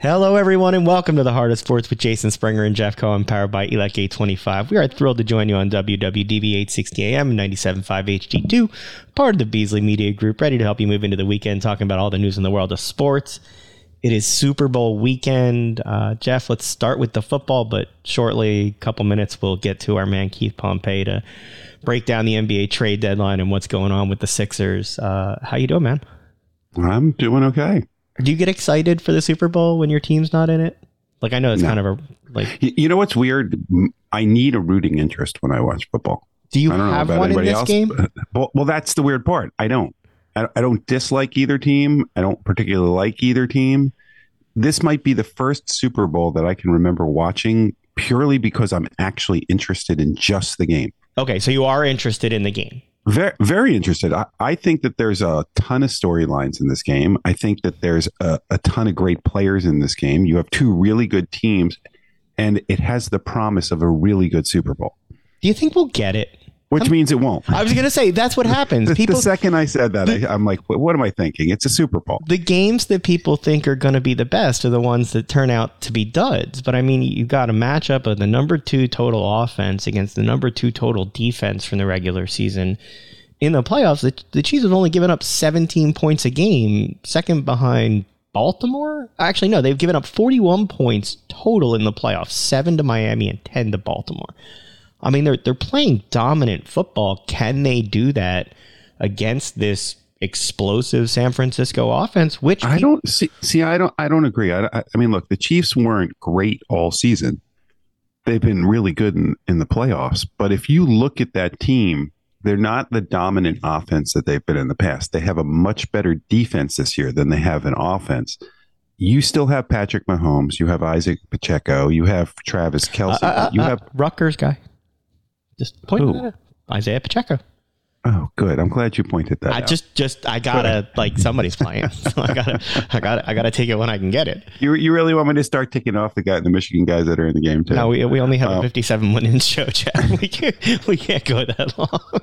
Hello, everyone, and welcome to the Heart of Sports with Jason Springer and Jeff Cohen, powered by ELEC 825. We are thrilled to join you on WWDB 860 AM and 97.5 HD2, part of the Beasley Media Group, ready to help you move into the weekend talking about all the news in the world of sports. It is Super Bowl weekend. Uh, Jeff, let's start with the football, but shortly, a couple minutes, we'll get to our man Keith Pompey to break down the NBA trade deadline and what's going on with the Sixers. Uh, how you doing, man? I'm doing okay. Do you get excited for the Super Bowl when your team's not in it? Like I know it's no. kind of a like. You know what's weird? I need a rooting interest when I watch football. Do you have one in this else. game? Well, well, that's the weird part. I don't. I don't dislike either team. I don't particularly like either team. This might be the first Super Bowl that I can remember watching purely because I'm actually interested in just the game. Okay, so you are interested in the game. Very, very interested. I, I think that there's a ton of storylines in this game. I think that there's a, a ton of great players in this game. You have two really good teams, and it has the promise of a really good Super Bowl. Do you think we'll get it? Which I'm, means it won't. I was going to say that's what happens. People, the second I said that, the, I, am like, what am I thinking? It's a Super Bowl. The games that people think are going to be the best are the ones that turn out to be duds. But I mean, you got a matchup of the number two total offense against the number two total defense from the regular season. In the playoffs, the, the Chiefs have only given up 17 points a game, second behind Baltimore. Actually, no, they've given up 41 points total in the playoffs, seven to Miami and 10 to Baltimore. I mean, they're they're playing dominant football. Can they do that against this explosive San Francisco offense? Which I don't see. See, I don't. I don't agree. I, I mean, look, the Chiefs weren't great all season. They've been really good in, in the playoffs. But if you look at that team, they're not the dominant offense that they've been in the past. They have a much better defense this year than they have an offense you still have Patrick Mahomes, you have Isaac Pacheco, you have Travis Kelce, uh, uh, you uh, have Rutgers guy. Just point at Isaiah Pacheco. Oh, good. I'm glad you pointed that. I out. just, just, I gotta like somebody's playing, so I gotta, I gotta, I gotta take it when I can get it. You, you really want me to start ticking off the guy, the Michigan guys that are in the game too? No, we, we only have a oh. 57 win show, Chad. We can't, we can't go that long.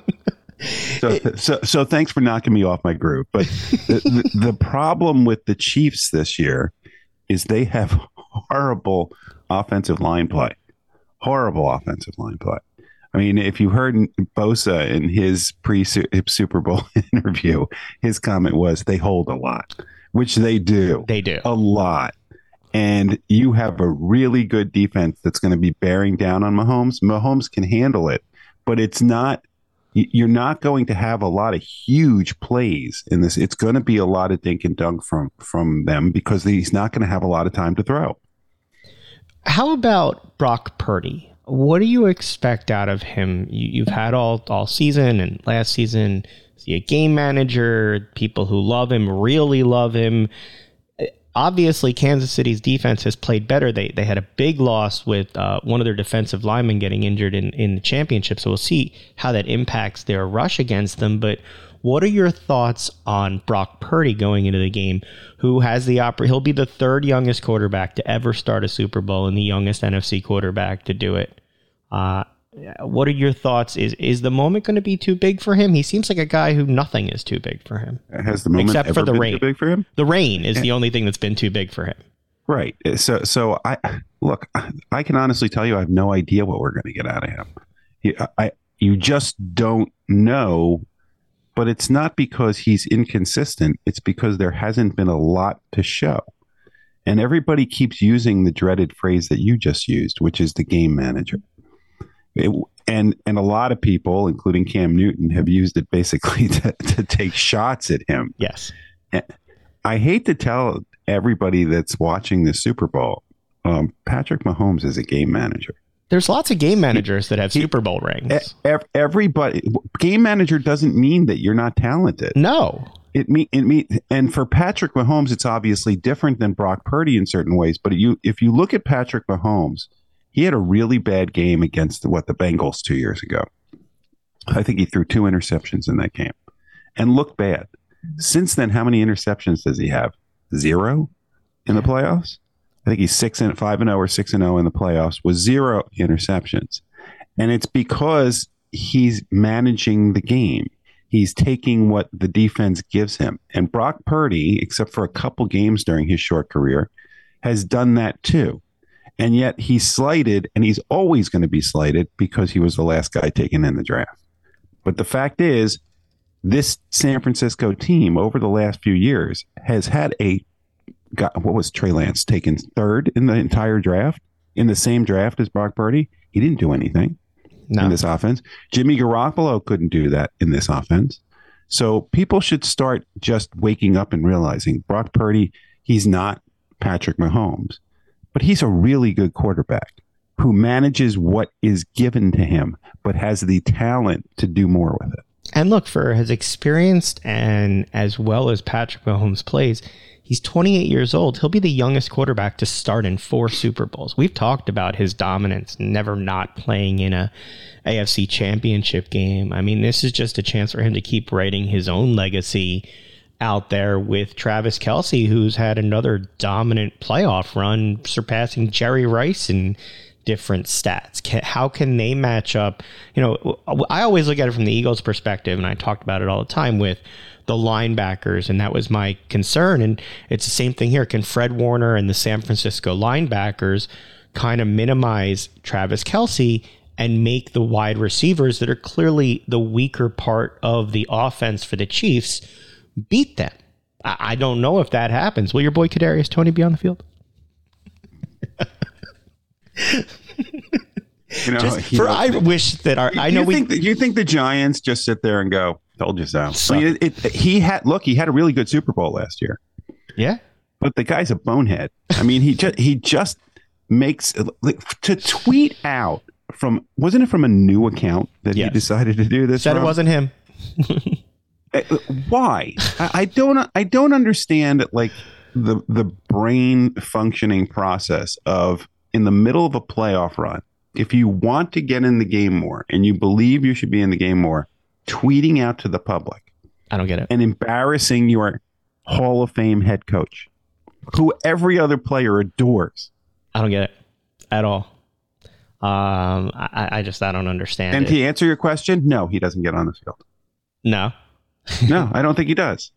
so, so, so thanks for knocking me off my groove. But the, the, the problem with the Chiefs this year is they have horrible offensive line play. Horrible offensive line play. I mean, if you heard Bosa in his pre Super Bowl interview, his comment was they hold a lot, which they do. They do. A lot. And you have a really good defense that's going to be bearing down on Mahomes. Mahomes can handle it, but it's not you're not going to have a lot of huge plays in this. It's going to be a lot of dink and dunk from from them because he's not going to have a lot of time to throw. How about Brock Purdy? What do you expect out of him? You, have had all all season and last season. See a game manager, people who love him really love him. Obviously, Kansas City's defense has played better. They they had a big loss with uh, one of their defensive linemen getting injured in, in the championship. So we'll see how that impacts their rush against them. But what are your thoughts on Brock Purdy going into the game, who has the opera? He'll be the third youngest quarterback to ever start a Super Bowl and the youngest NFC quarterback to do it. Uh, what are your thoughts? Is is the moment going to be too big for him? He seems like a guy who nothing is too big for him. Has the moment except for the rain? big for him? The rain is the only thing that's been too big for him. Right. So so I look. I can honestly tell you, I have no idea what we're going to get out of him. He, I you just don't know but it's not because he's inconsistent. It's because there hasn't been a lot to show. And everybody keeps using the dreaded phrase that you just used, which is the game manager. It, and and a lot of people, including Cam Newton, have used it basically to, to take shots at him. Yes. I hate to tell everybody that's watching the Super Bowl, um, Patrick Mahomes is a game manager. There's lots of game managers that have Super Bowl rings. Everybody, game manager doesn't mean that you're not talented. No, it mean it mean, and for Patrick Mahomes, it's obviously different than Brock Purdy in certain ways. But you, if you look at Patrick Mahomes, he had a really bad game against what the Bengals two years ago. I think he threw two interceptions in that game, and looked bad. Since then, how many interceptions does he have? Zero in the playoffs. I think he's six and five and zero oh or six and zero oh in the playoffs with zero interceptions, and it's because he's managing the game. He's taking what the defense gives him. And Brock Purdy, except for a couple games during his short career, has done that too. And yet he's slighted and he's always going to be slighted because he was the last guy taken in the draft. But the fact is, this San Francisco team over the last few years has had a got what was Trey Lance taken third in the entire draft in the same draft as Brock Purdy. He didn't do anything no. in this offense. Jimmy Garoppolo couldn't do that in this offense. So people should start just waking up and realizing Brock Purdy, he's not Patrick Mahomes, but he's a really good quarterback who manages what is given to him, but has the talent to do more with it. And look, for his experienced and as well as Patrick Mahomes plays, he's 28 years old. He'll be the youngest quarterback to start in four Super Bowls. We've talked about his dominance, never not playing in a AFC championship game. I mean, this is just a chance for him to keep writing his own legacy out there with Travis Kelce, who's had another dominant playoff run, surpassing Jerry Rice and different stats? How can they match up? You know, I always look at it from the Eagles' perspective, and I talked about it all the time with the linebackers, and that was my concern. And it's the same thing here. Can Fred Warner and the San Francisco linebackers kind of minimize Travis Kelce and make the wide receivers that are clearly the weaker part of the offense for the Chiefs beat them? I, I don't know if that happens. Will your boy Kadarius Toney be on the field? you know, just for know, I wish that our I know you we think you think the Giants just sit there and go, "Told you so." I mean, it, it, he had look, he had a really good Super Bowl last year. Yeah, but the guy's a bonehead. I mean, he just he just makes like, to tweet out from wasn't it from a new account that yes. he decided to do this? Said from? it wasn't him. Uh, why? I, I don't I don't understand like the the brain functioning process of in the middle of a playoff run, if you want to get in the game more and you believe you should be in the game more, tweeting out to the public. I don't get it. And embarrassing your Hall of Fame head coach, who every other player adores. I don't get it at all. Um, I, I just I don't understand. And it. to answer your question, no, he doesn't get on the field. No, no, I don't think he does.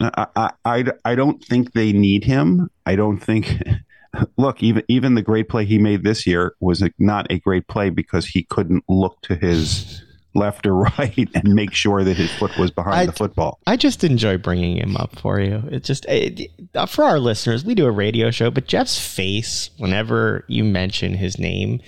I, I, I, I don't think they need him. I don't think look, even even the great play he made this year was a, not a great play because he couldn't look to his left or right and make sure that his foot was behind I, the football. I just enjoy bringing him up for you. It's just it, uh, for our listeners, we do a radio show, but Jeff's face whenever you mention his name,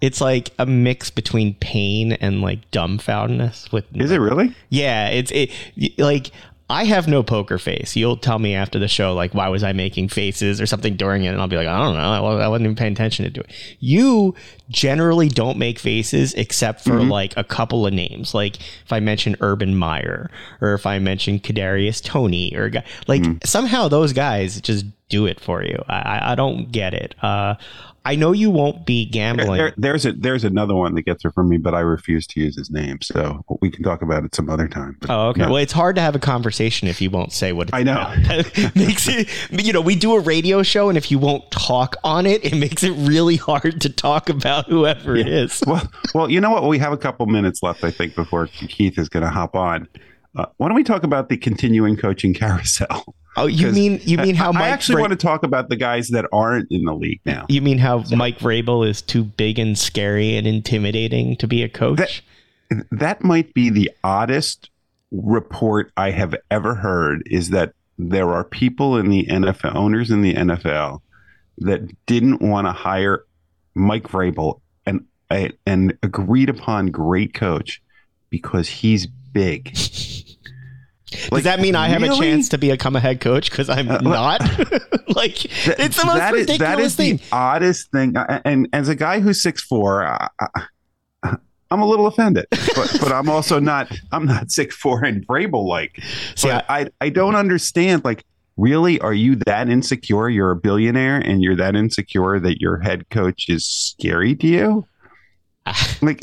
it's like a mix between pain and like dumbfoundedness. With is it really? Yeah, it's it like I have no poker face. You'll tell me after the show, like, why was I making faces or something during it? And I'll be like, I don't know. I wasn't even paying attention to it. You generally don't make faces except for mm-hmm. like a couple of names. Like if I mention Urban Meyer or if I mention Kadarius Toney or like mm-hmm. somehow those guys just do it for you. I, I don't get it. Uh, I know you won't be gambling. There, there's a there's another one that gets it from me, but I refuse to use his name. So we can talk about it some other time. Oh, okay. No. Well, it's hard to have a conversation if you won't say what I know. makes it. You know, we do a radio show, and if you won't talk on it, it makes it really hard to talk about whoever yeah. it is. Well, well, you know what? We have a couple minutes left, I think, before Keith is going to hop on. Uh, why don't we talk about the continuing coaching carousel? Oh, you mean you mean how I, Mike I actually Fra- want to talk about the guys that aren't in the league now. You mean how so, Mike Vrabel is too big and scary and intimidating to be a coach? That, that might be the oddest report I have ever heard. Is that there are people in the NFL, owners in the NFL, that didn't want to hire Mike Vrabel and an agreed upon great coach because he's big. Does like, that mean I have really? a chance to become a head coach because I'm uh, not? like th- it's the most that ridiculous is, that is thing. The oddest thing. And as a guy who's six four, I, am a little offended, but but I'm also not. I'm not six four and Vrabel like. I, I I don't understand. Like, really, are you that insecure? You're a billionaire, and you're that insecure that your head coach is scary to you? like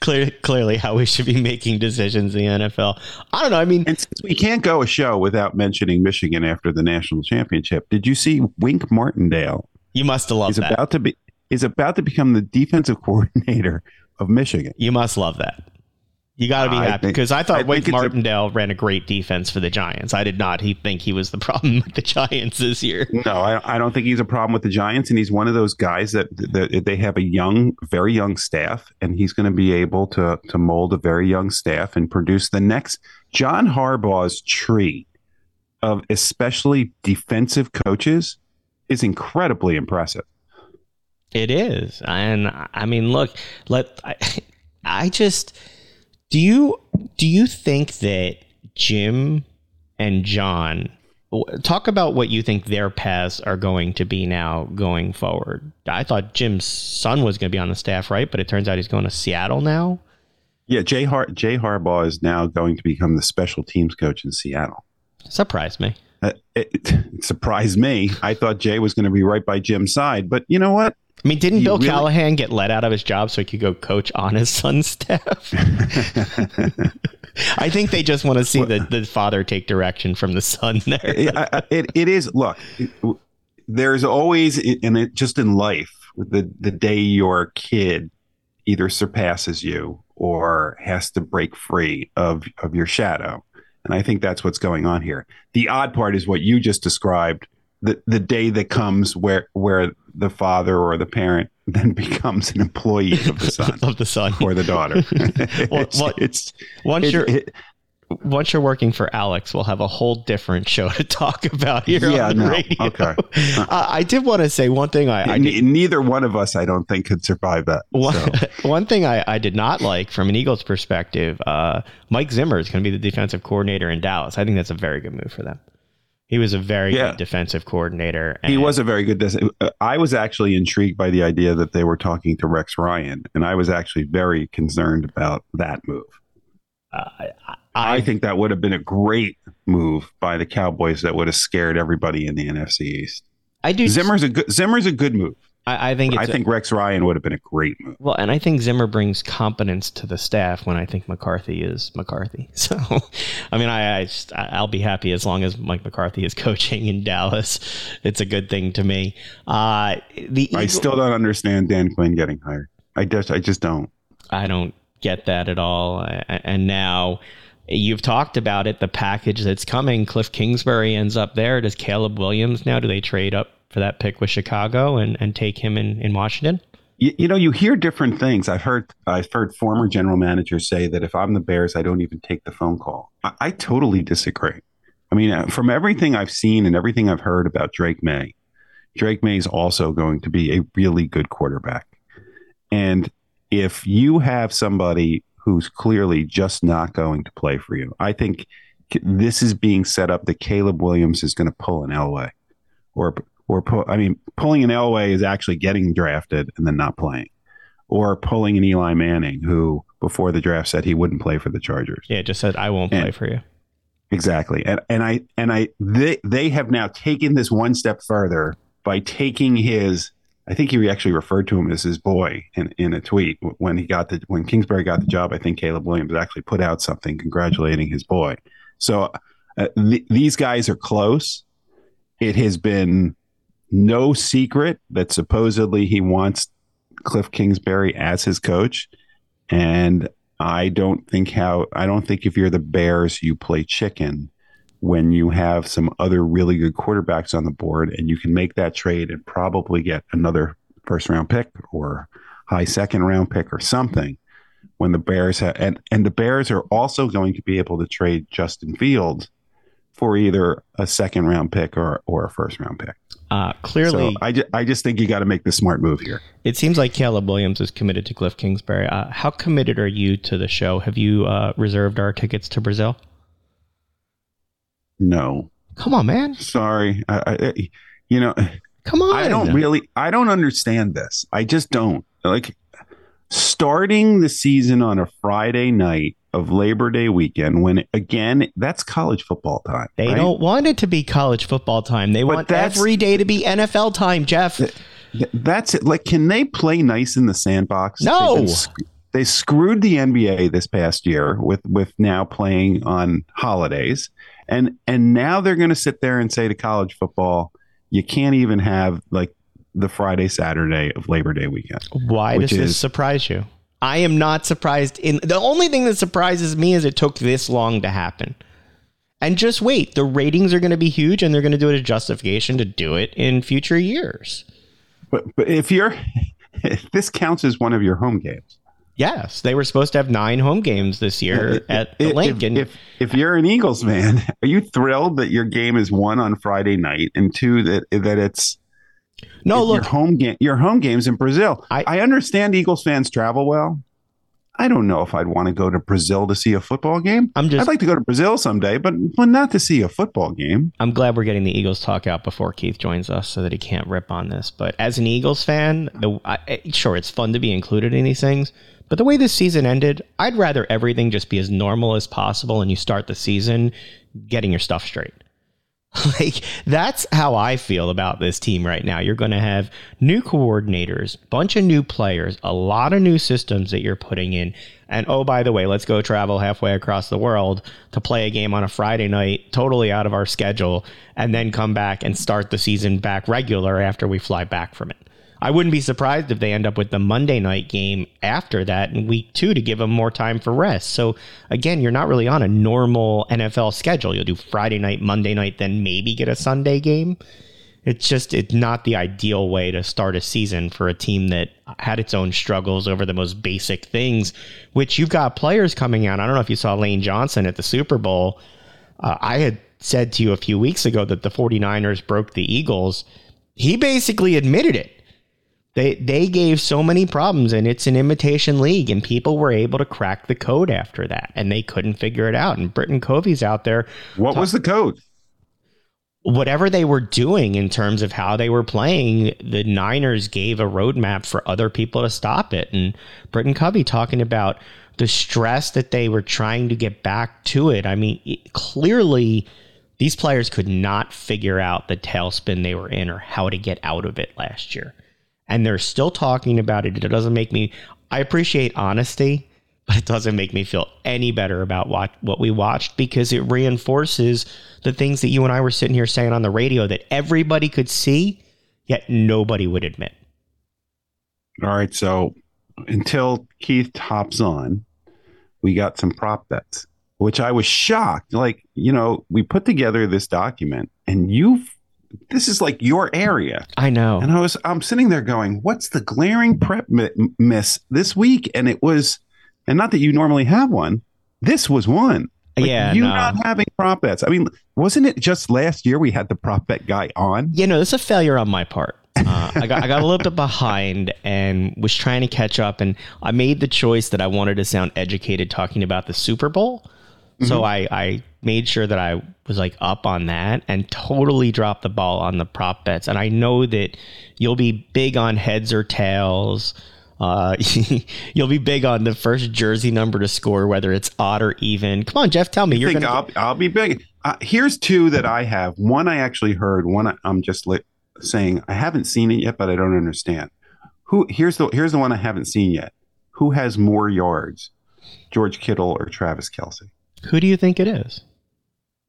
clearly, clearly how we should be making decisions in the NFL. I don't know. I mean, and since we can't go a show without mentioning Michigan after the national championship, did you see Wink Martindale? You must have loved is that. about to be is about to become the defensive coordinator of Michigan. You must love that. You got to be happy because I I thought think Wade it's a- Martindale ran a great defense for the Giants. I did not he think he was the problem with the Giants this year. No, I, I don't think he's a problem with the Giants, and he's one of those guys that, that they have a young, very young staff, and he's going to be able to to mold a very young staff and produce the next John Harbaugh's tree of especially defensive coaches is incredibly impressive. It is, and I mean, look, let I, I just do you do you think that Jim and John talk about what you think their paths are going to be now going forward? I thought Jim's son was going to be on the staff, right? But it turns out he's going to Seattle now. Yeah, Jay Har- Jay Harbaugh is now going to become the special teams coach in Seattle. Surprised me. Uh, it, it surprised me. I thought Jay was going to be right by Jim's side, but you know what? I mean, didn't You Bill really- Callahan get let out of his job so he could go coach on his son's staff? I think they just want to see the, the father take direction from the son there. it, it, it is look it- there's always and it just in life the the day your kid either surpasses you or has to break free of of your shadow and i think that's what's going on here the odd part is what you just described the the day that comes where where the father or the parent then becomes an employee of the son of the son. or the daughter Well, it's, well, it's Once it- you're it- once you're working for Alex, we'll have a whole different show to talk about here Yeah, on the no, radio. okay. Uh, I did want to say one thing. I, I did, neither one of us i don't think could survive that one, so. one thing I, I did not like from an Eagles perspective. Uh, Mike Zimmer is going to be the defensive coordinator in Dallas. I think that's a very good move for them. He was a very Yeah. good defensive coordinator. He was a very good. I was actually intrigued by the idea that they were talking to Rex Ryan, and I was actually very concerned about that move. Uh, I, I, think that would have been a great move by the Cowboys that would have scared everybody in the NFC East. I do. Zimmer's a good Zimmer's a good move. I, I think. It's I think Rex Ryan would have been a great move. Well, and I think Zimmer brings competence to the staff when I think McCarthy is McCarthy. So, I mean, I, I just, I'll be happy as long as Mike McCarthy is coaching in Dallas. It's a good thing to me. Uh, the I still don't understand Dan Quinn getting hired. I just I just don't. I don't get that at all. And now you've talked about it, the package that's coming. Cliff Kingsbury ends up there. Does Caleb Williams now? Do they trade up for that pick with Chicago and, and take him in, in Washington? You, you know, you hear different things. I've heard I've heard former general managers say that if I'm the Bears, I don't even take the phone call. I, I totally disagree. I mean, uh, from everything I've seen and everything I've heard about Drake Maye, Drake Maye is also going to be a really good quarterback. And if you have somebody who's clearly just not going to play for you, I think this is being set up that Caleb Williams is going to pull an Elway, or or pull, I mean, pulling an Elway is actually getting drafted and then not playing, or pulling an Eli Manning who before the draft said he wouldn't play for the Chargers. Yeah, just said, I won't And- play for you. Exactly. And and I and I they they have now taken this one step further by taking his I think he actually referred to him as his boy in, in a tweet when he got the when Kingsbury got the job. I think Caleb Williams actually put out something congratulating his boy. So uh, th- these guys are close. It has been no secret that supposedly he wants Cliff Kingsbury as his coach, and I don't think how I don't think if you're the Bears, you play chicken when you have some other really good quarterbacks on the board and you can make that trade and probably get another first round pick or high second round pick or something when the Bears have and, and the Bears are also going to be able to trade Justin Fields for either a second round pick or, or a first round pick. Uh, clearly, So I, ju- I just think you got to make the smart move here. it seems like Caleb Williams is committed to Cliff Kingsbury. Uh, how committed are you to the show? Have you uh, reserved our tickets to Brazil? No, Come on, man. sorry. I, I, you know, Come on. I don't really I don't understand this. I just don't. Like starting the season on a Friday night of Labor Day weekend when again that's college football time. They right? don't want it to be college football time. They But want every day to be NFL time, Jeff. Th- That's it. Like can they play nice in the sandbox? No. They've been They screwed the NBA this past year with with now playing on holidays. And and now they're going to sit there and say to college football, you can't even have like the Friday Saturday of Labor Day weekend. Why does this is- surprise you? I am not surprised. In the only thing that surprises me is it took this long to happen. And just wait, the ratings are going to be huge, and they're going to do it as justification to do it in future years. But but if you're if this counts as one of your home games. Yes, they were supposed to have nine home games this year at the If- Lincoln. If, if you're an Eagles fan, are you thrilled that your game is one on Friday night and two that that it's no, your look, home game your home games in Brazil? I- I, understand Eagles fans travel well. I don't know if I'd want to go to Brazil to see a football game. I'm just I'd like to go to Brazil someday, but but not to see a football game. I'm glad we're getting the Eagles talk out before Keith joins us, so that he can't rip on this. But as an Eagles fan, the I- sure it's fun to be included in these things, but the way this season ended, I'd rather everything just be as normal as possible, and you start the season getting your stuff straight. like that's how I feel about this team right now. You're going to have new coordinators, bunch of new players, a lot of new systems that you're putting in. And oh, by the way, let's go travel halfway across the world to play a game on a Friday night, totally out of our schedule, and then come back and start the season back regular after we fly back from it. I wouldn't be surprised if they end up with the Monday night game after that in week two to give them more time for rest. So again, you're not really on a normal NFL schedule. You'll do Friday night, Monday night, then maybe get a Sunday game. It's just it's not the ideal way to start a season for a team that had its own struggles over the most basic things, which you've got players coming out. I don't know if you saw Lane Johnson at the Super Bowl. Uh, I had said to you a few weeks ago that the 49ers broke the Eagles. He basically admitted it. They they gave so many problems and it's an imitation league and people were able to crack the code after that and they couldn't figure it out. And Britain Covey's out there What was the code? whatever they were doing in terms of how they were playing, the Niners gave a roadmap for other people to stop it. And Britain Covey talking about the stress that they were trying to get back to it. I mean, it, clearly these players could not figure out the tailspin they were in or how to get out of it last year. And they're still talking about it. It doesn't make me, I appreciate honesty but it doesn't make me feel any better about what, what we watched because it reinforces the things that you and I were sitting here saying on the radio that everybody could see, yet nobody would admit. All right, so until Keith hops on, we got some prop bets, which I was shocked. Like, you know, we put together this document and you this is like your area. I know. And I was I'm sitting there going, what's the glaring prep mi- miss this week? And it was and not that you normally have one. This was one. Like, yeah, you no. not having prop bets. I mean, wasn't it just last year we had the prop bet guy on? you know, this is a failure on my part. Uh, I got I got a little bit behind and was trying to catch up, and I made the choice that I wanted to sound educated talking about the Super Bowl. So I I made sure that I was like up on that and totally dropped the ball on the prop bets. And I know that you'll be big on heads or tails. Uh, you'll be big on the first jersey number to score, whether it's odd or even. Come on, Jeff, tell me you're think gonna. I'll, I'll be big. Uh, here's two that I have. One I actually heard. One I- I'm just li- saying I haven't seen it yet, but I don't understand. Who? Here's the here's the one I haven't seen yet. Who has more yards, George Kittle or Travis Kelce? Who do you think it is?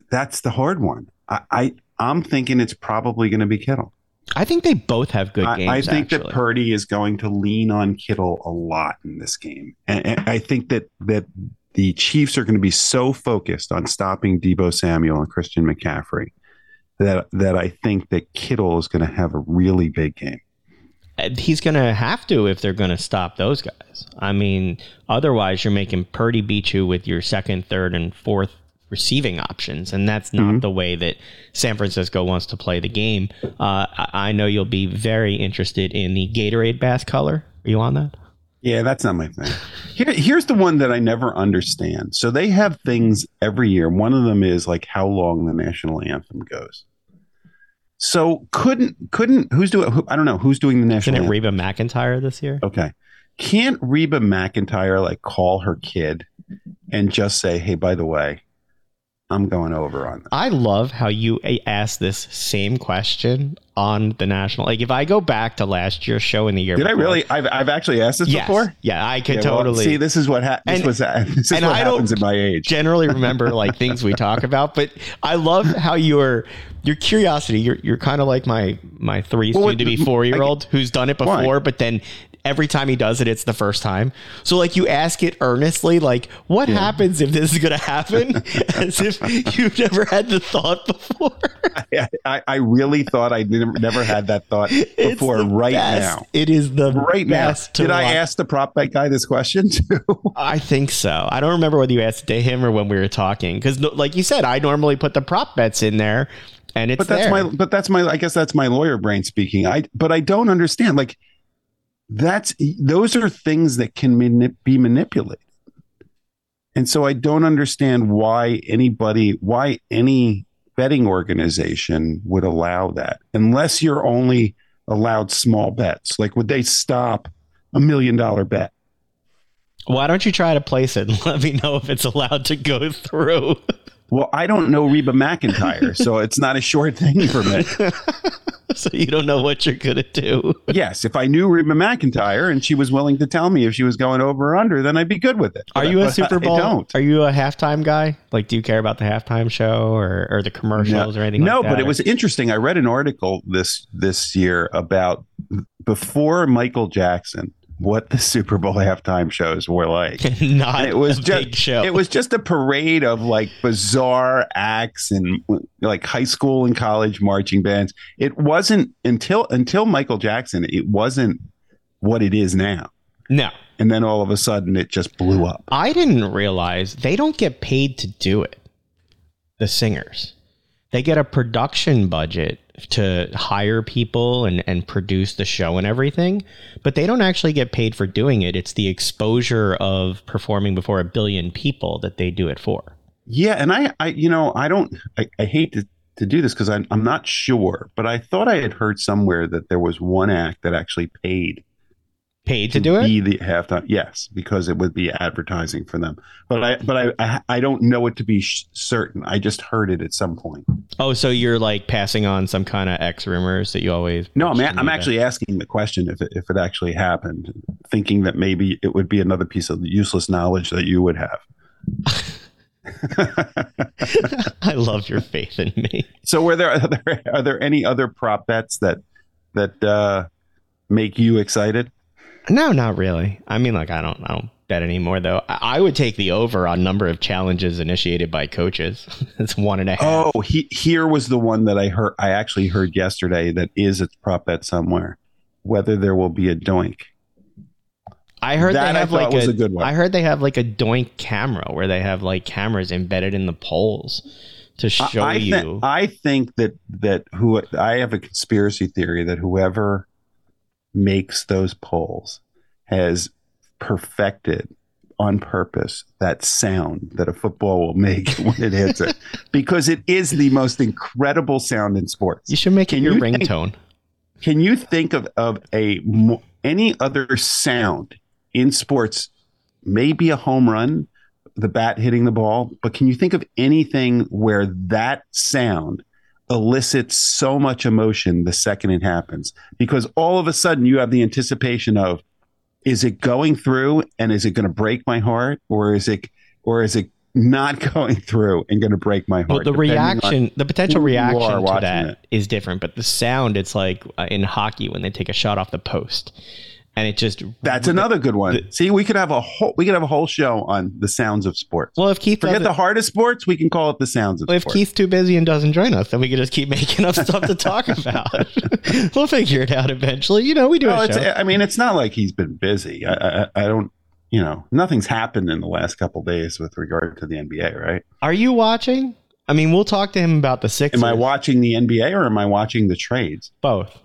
That's the hard one. I, I I'm thinking it's probably going to be Kittle. I think they both have good I, games. I think actually. that Purdy is going to lean on Kittle a lot in this game, and, and I think that that the Chiefs are going to be so focused on stopping Deebo Samuel and Christian McCaffrey that that I think that Kittle is going to have a really big game. He's going to have to if they're going to stop those guys. I mean, otherwise, you're making Purdy beat you with your second, third, and fourth receiving options, and that's not Mhm. the way that San Francisco wants to play the game. Uh, I, I know you'll be very interested in the Gatorade bass color. Are you on that? Yeah, that's not my thing. Here, here's the one that I never understand. So they have things every year. One of them is like how long the national anthem goes. So couldn't couldn't who's doing? Who, I don't know who's doing the Isn't national it anthem. Reba McEntire this year? Okay. Can't Reba McEntire like call her kid and just say, "Hey, by the way, I'm going over on this." I love how you asked this same question on the national. Like, if I go back to last year's show in the year, Did I really? I've, I've actually asked this Yes. before. Yeah, I could Yeah, well, totally. see. This is what ha- this was. This is what I happens at my age. generally remember like things we talk about, but I love how your your curiosity. You're you're kind of like my my three Well, soon to be four year old who's done it Why? before, but then every time he does it, it's the first time. So like you ask it earnestly, like what yeah. happens if this is going to happen, as if you've never had the thought before. I, I, I, really thought I never had that thought before. Right best. now, it is the right now. Did watch. I ask the prop bet guy this question too? I think so. I don't remember whether you asked it to him or when we were talking because, like you said, I normally put the prop bets in there and it's but that's there. my but that's my i guess that's my lawyer brain speaking i but i don't understand like that's those are things that can manip- be manipulated. And so i don't understand why anybody why any betting organization would allow that unless you're only allowed small bets. Like would they stop a million dollar bet? Why don't you try to place it and let me know if it's allowed to go through Well, I don't know Reba McEntire, so it's not a short thing for me. so you don't know what you're gonna do. yes, if I knew Reba McEntire and she was willing to tell me if she was going over or under, then I'd be good with it. Are but, you a Super Bowl? don't. Are you a halftime guy? Like, do you care about the halftime show or, or the commercials no, or anything? No, like but it was interesting. I read an article this this year about before Michael Jackson what the Super Bowl halftime shows were like. Not it was just show. It was just a parade of like bizarre acts and like high school and college marching bands. It wasn't until until Michael Jackson. It wasn't what it is now. No. And then all of a sudden it just blew up. I didn't realize they don't get paid to do it. The singers. They get a production budget to hire people and, and produce the show and everything, but they don't actually get paid for doing it. It's the exposure of performing before a billion people that they do it for. Yeah, and I, I you know, I don't, I, I hate to, to do this because I'm, I'm not sure, but I thought I had heard somewhere that there was one act that actually paid paid to, to do it? Be the halftime, yes, because it would be advertising for them. But I, but I, I, I don't know it to be sh- certain. I just heard it at some point. Oh, so you're like passing on some kind of X rumors that you always? No, I'm, a- I'm actually asking the question if it, if it actually happened, thinking that maybe it would be another piece of useless knowledge that you would have. I love your faith in me. So, were there are, there are there any other prop bets that that uh, make you excited? No, not really. I mean, like I don't, I don't bet anymore though. I, I would take the over on number of challenges initiated by coaches. it's one and a half. Oh, he, here was the one that I heard. I actually heard yesterday that is a prop bet somewhere. Whether there will be a doink. I heard that they have like a, a good one. I heard they have like a doink camera where they have like cameras embedded in the poles to show I, I you. I think that that who I have a conspiracy theory that whoever makes those polls has perfected on purpose that sound that a football will make when it hits it because it is the most incredible sound in sports. You should make can it your ringtone. Can you think of, of a any other sound in sports? Maybe a home run, the bat hitting the ball, but can you think of anything where that sound elicits so much emotion the second it happens because all of a sudden you have the anticipation of is it going through and is it going to break my heart or is it or is it not going through and going to break my heart well the reaction the potential reaction to that it. is different but the sound it's like uh, in hockey when they take a shot off the post and it just that's another good one. The, See, we could have a whole we could have a whole show on the sounds of sports. Well, if Keith forget the hardest sports, we can call it the sounds of. Well, if sports. Keith's too busy and doesn't join us, then we could just keep making up stuff to talk about. we'll figure it out eventually. You know, we do. It's, I mean, it's not like he's been busy. I, I, I don't. You know, nothing's happened in the last couple days with regard to the NBA, right? Are you watching? I mean, we'll talk to him about the six. Am I watching the NBA or am I watching the trades? Both.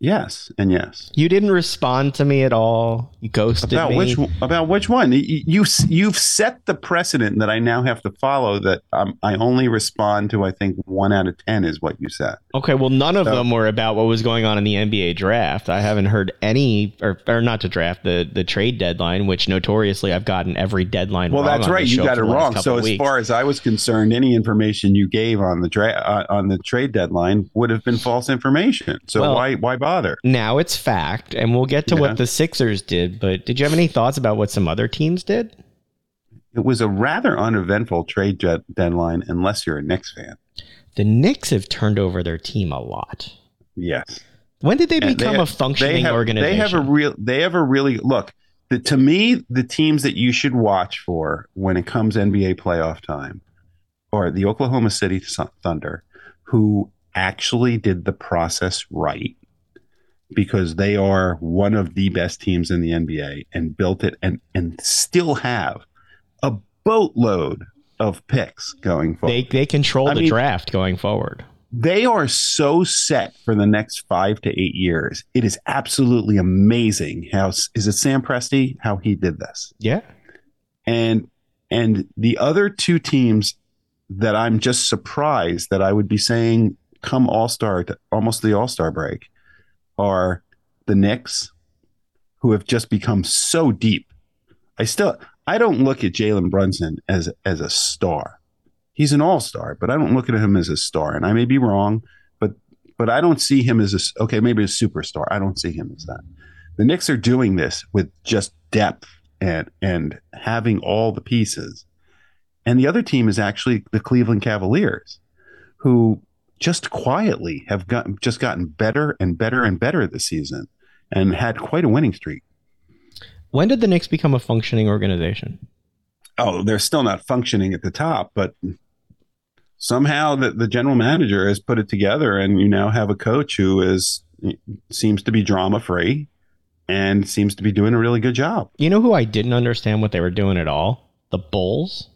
Yes, and yes. You didn't respond to me at all. You ghosted about me. Which, about which one? You, you have set the precedent that I now have to follow. That um, I only respond to. I think one out of ten is what you said. Okay, well, none of so, them were about what was going on in the NBA draft. I haven't heard any, or, or not to draft the the trade deadline, which notoriously I've gotten every deadline. Well, that's right. You got it wrong. So as weeks. far as I was concerned, any information you gave on the draft uh, on the trade deadline would have been false information. So well, why why bother? Now it's fact, and we'll get to yeah. what the Sixers did. But did you have any thoughts about what some other teams did? It was a rather uneventful trade deadline, unless you're a Knicks fan. The Knicks have turned over their team a lot. Yes. When did they And become they- a functioning they have, organization? They have a real. They have a really look. The, to me, the teams that you should watch for when it comes NBA playoff time are the Oklahoma City Thunder, who actually did the process right because they are one of the best teams in the NBA and built it and and still have a boatload of picks going forward they they control I the mean- draft going forward. they are so set for the next five to eight years. It is absolutely amazing how is it Sam Presti how he did this, Yeah. and and the other two teams that I'm just surprised that I would be saying come All Star almost the All Star break are the Knicks, who have just become so deep. I still I don't look at Jalen Brunson as as a star he's an all-star, but I don't look at him as a star. And I may be wrong, but but I don't see him as a okay, maybe a superstar. I don't see him as that. The Knicks are doing this with just depth and and having all the pieces. And the other team is actually the Cleveland Cavaliers, who just quietly have gotten just gotten better and better and better this season and had quite a winning streak. When did the Knicks become a functioning organization? oh, they're still not functioning at the top, but somehow the, the general manager has put it together and you now have a coach who is seems to be drama free and seems to be doing a really good job. You know who I didn't understand what they were doing at all? The Bulls.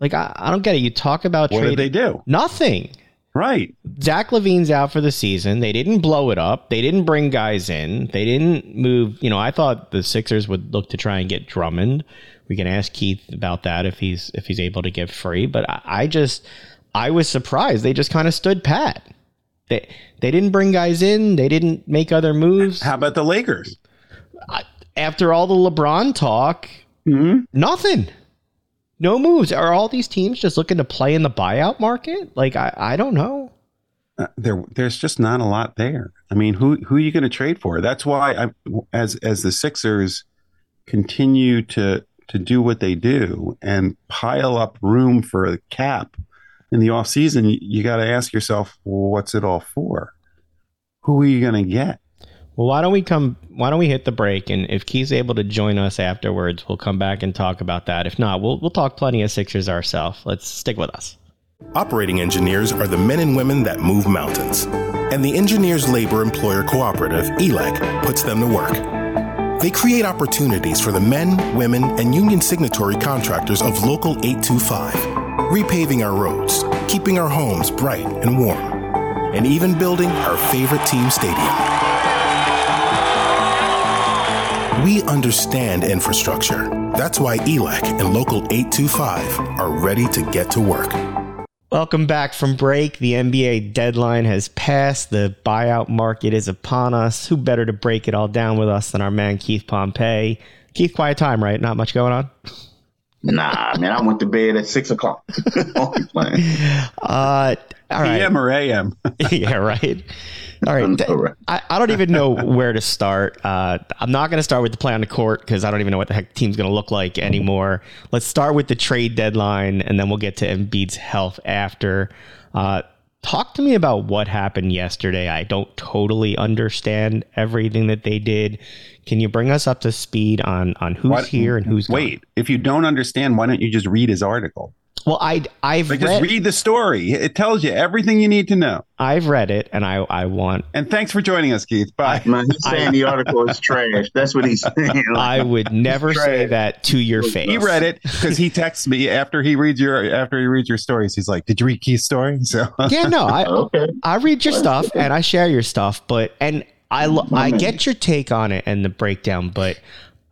Like I, I don't get it. You talk about What trading did they do? nothing. Right. Zach LaVine's out for the season. They didn't blow it up. They didn't bring guys in. They didn't move. You know, I thought the Sixers would look to try and get Drummond. We can ask Keith about that if he's if he's able to get free. But I, I just I was surprised. They just kind of stood pat. They they didn't bring guys in. They didn't make other moves. How about the Lakers? After all the LeBron talk, hmm nothing. No moves. Are all these teams just looking to play in the buyout market? Like I, I don't know. Uh, there, there's just not a lot there. I mean, who who are you going to trade for? That's why I, as as the Sixers continue to to do what they do and pile up room for the cap in the off season, you, you got to ask yourself, well, what's it all for? Who are you going to get? Well, why don't we come? Why don't we hit the break? And if Keith's able to join us afterwards, we'll come back and talk about that. If not, we'll we'll talk plenty of Sixers ourselves. Let's stick with us. Operating engineers are the men and women that move mountains. And the Engineers Labor Employer Cooperative, ELEC, puts them to work. They create opportunities for the men, women, and union signatory contractors of Local 825, repaving our roads, keeping our homes bright and warm, and even building our favorite team stadium. We understand infrastructure. That's why E ELEC and Local 825 are ready to get to work. Welcome back from break. The NBA deadline has passed. The buyout market is upon us. Who better to break it all down with us than our man Keith Pompey? Keith, quiet time, right? Not much going on. Nah, man, I went to bed at six o'clock. Only playing. Uh, all right. PM or AM? yeah, right. All right. I, I don't even know where to start. Uh, I'm not going to start with the play on the court because I don't even know what the heck the team's going to look like anymore. Let's start with the trade deadline, and then we'll get to Embiid's health after. Uh, talk to me about what happened yesterday. I don't totally understand everything that they did. Can you bring us up to speed on on who's Why- here and who's gone? Wait, if you don't understand, why don't you just read his article? Well, I I've Like, read, just read the story. It tells you everything you need to know. I've read it, and I I want And thanks for joining us, Keith. Bye. Man, he's saying the article is trash. That's what he's saying. I would never say that to your face. He read it because he texts me after he reads your after he reads your stories. He's like, "Did you read Keith's story?" So Yeah, no, I okay. I read your stuff and I share your stuff, but and I I get your take on it and the breakdown, but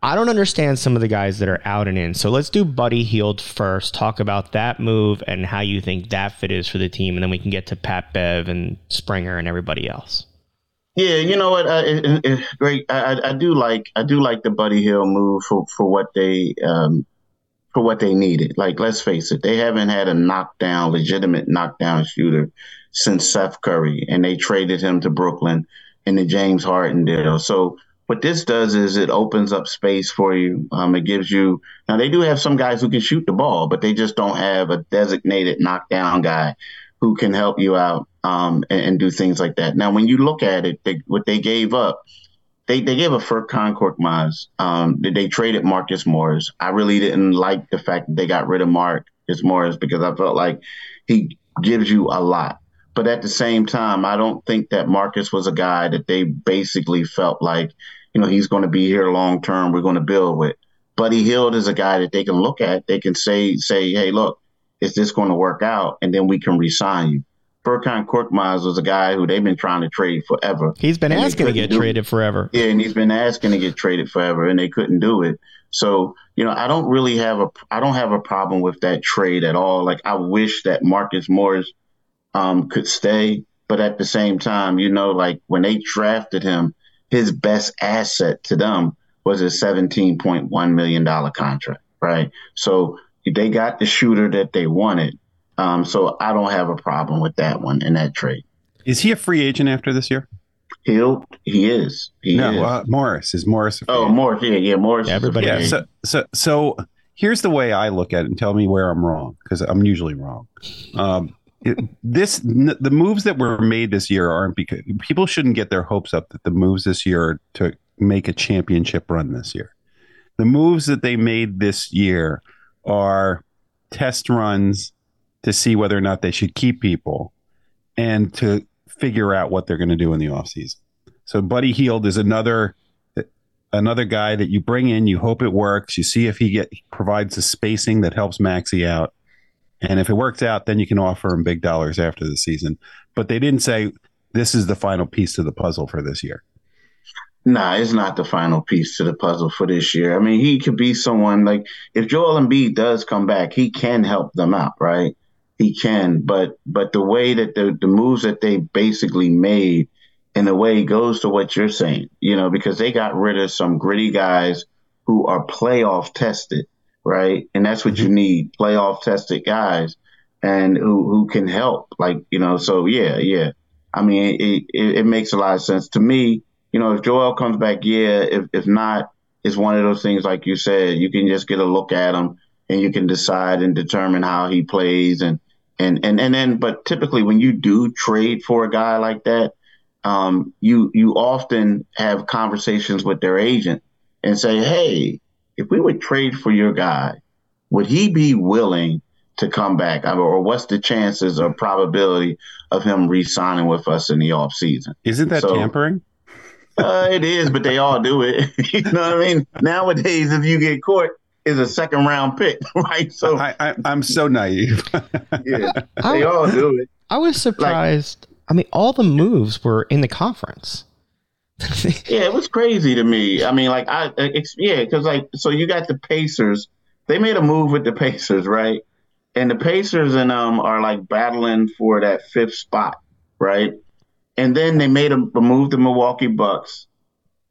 I don't understand some of the guys that are out and in. So let's do Buddy Hield first. Talk about that move and how you think that fit is for the team, and then we can get to Pat Bev and Springer and everybody else. Yeah, you know what? Uh, it, it, it- great. I, I, I do like I do like the Buddy Hield move for for what they um for what they needed. Like, let's face it, they haven't had a knockdown, legitimate knockdown shooter since Seth Curry, and they traded him to Brooklyn in the James Harden deal. So what this does is it opens up space for you. Um, it gives you now they do have some guys who can shoot the ball, but they just don't have a designated knockdown guy who can help you out um, and, and, do things like that. Now, when you look at it, they, what they gave up, they, they gave a Furkan Korkmaz. Um, they, they traded Marcus Morris. I really didn't like the fact that they got rid of Marcus Morris because I felt like he gives you a lot. But at the same time, I don't think that Marcus was a guy that they basically felt like, you know, he's going to be here long term. We're going to build with. Buddy Hield is a guy that they can look at. They can say, say, hey, look, is this going to work out? And then we can resign you. Furkan Korkmaz was a guy who they've been trying to trade forever. He's been asking to get traded forever. Yeah, and he's been asking to get traded forever, and they couldn't do it. So, you know, I don't really have a I don't have a problem with that trade at all. Like I wish that Marcus Morris um, could stay, but at the same time, you know, like when they drafted him, his best asset to them was a seventeen point one million dollar contract, right? So they got the shooter that they wanted um, so I don't have a problem with that one in that trade. Is he a free agent after this year? He'll he is. He no, is. Uh, Morris is Morris. oh, Morris. Yeah, yeah, Morris. Yeah, everybody. Yeah. So, so, so here's the way I look at it, and tell me where I'm wrong because I'm usually wrong. Um, this the moves that were made this year aren't because people shouldn't get their hopes up that the moves this year to make a championship run this year. The moves that they made this year are test runs to see whether or not they should keep people and to figure out what they're going to do in the offseason. So Buddy Hield is another another guy that you bring in, you hope it works, you see if he get provides the spacing that helps Maxey out. And if it works out, then you can offer him big dollars after the season. But they didn't say this is the final piece to the puzzle for this year. Nah, it's not the final piece to the puzzle for this year. I mean, he could be someone like if Joel Embiid does come back, he can help them out, right? he can, but but the way that the the moves that they basically made, in a way, goes to what you're saying, you know, because they got rid of some gritty guys who are playoff tested, right? And that's what you mm-hmm. need, playoff tested guys, and who who can help, like you know. So yeah, yeah. I mean, it, it, it makes a lot of sense to me. You know, if Joel comes back, yeah. If if not, it's one of those things, like you said, you can just get a look at him and you can decide and determine how he plays and and and and then but typically when you do trade for a guy like that um, you you often have conversations with their agent and say hey if we would trade for your guy would he be willing to come back or what's the chances or probability of him re-signing with us in the off season isn't that so, tampering uh, it is but they all do it you know what i mean nowadays if you get caught is a second round pick, right? So I, I, am so naive. yeah, they all do it. I was surprised. Like, I mean, all the moves were in the conference. yeah, it was crazy to me. I mean, like I, it's, yeah, because like so you got the Pacers. They made a move with the Pacers, right? And the Pacers and um are like battling for that fifth spot, right? And then they made a, a move to Milwaukee Bucks.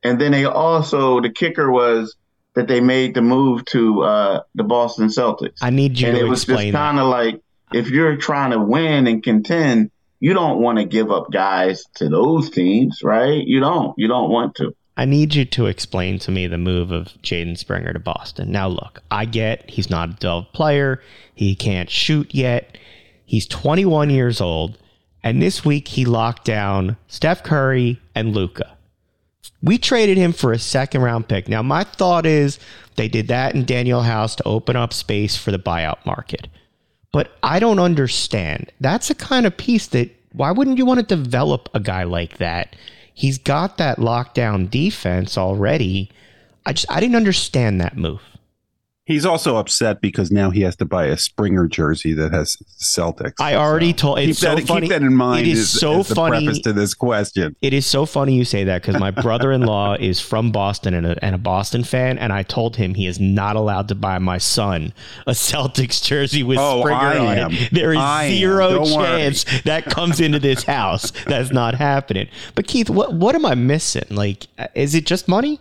And then they also the kicker was that they made the move to uh, the Boston Celtics. I need you and to it was explain. just kind of like if you're trying to win and contend, you don't want to give up guys to those teams, right? You don't. You don't want to. I need you to explain to me the move of Jaden Springer to Boston. Now, look, I get he's not a developed player. He can't shoot yet. He's 21 years old. And this week he locked down Steph Curry and Luka. We traded him for a second round pick. Now, my thought is they did that in Danuel House to open up space for the buyout market. But I don't understand. That's a kind of piece that why wouldn't you want to develop a guy like that? He's got that lockdown defense already. I just I didn't understand that move. He's also upset because now he has to buy a Springer jersey that has Celtics. I already so told. It's keep so that, funny. Keep that in mind. It is as, so as funny. Preface to this question. It is so funny you say that because my brother-in-law is from Boston and a, and a, Boston fan, and I told him he is not allowed to buy my son a Celtics jersey with oh, Springer I on am. it. There is I zero chance worry. that comes into this house. That's not happening. But Keith, what what am I missing? Like, is it just money?